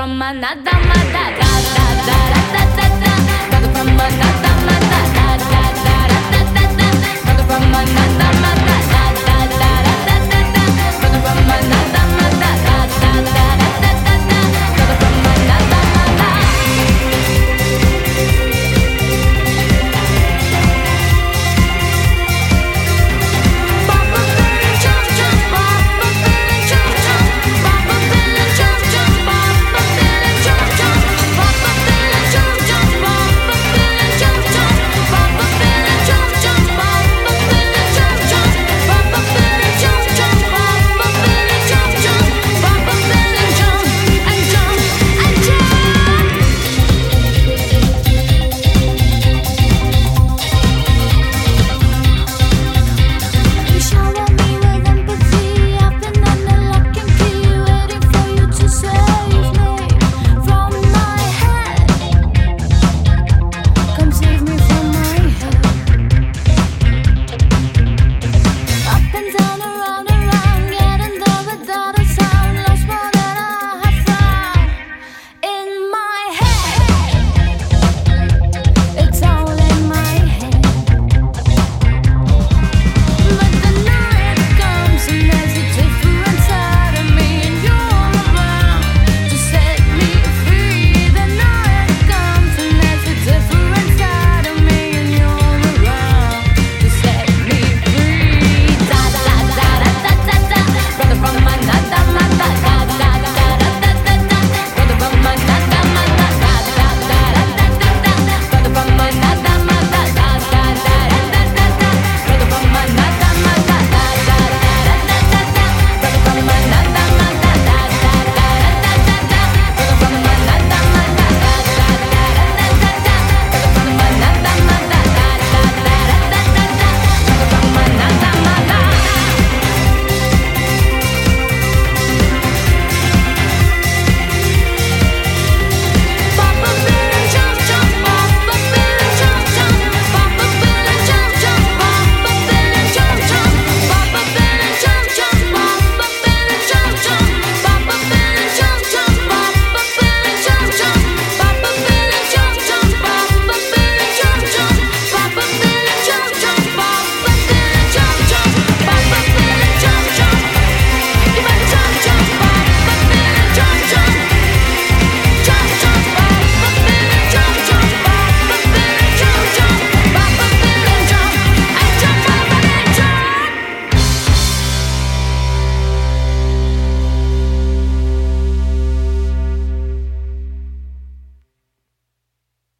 from another mother. Da da da da da da da. Got from another mother.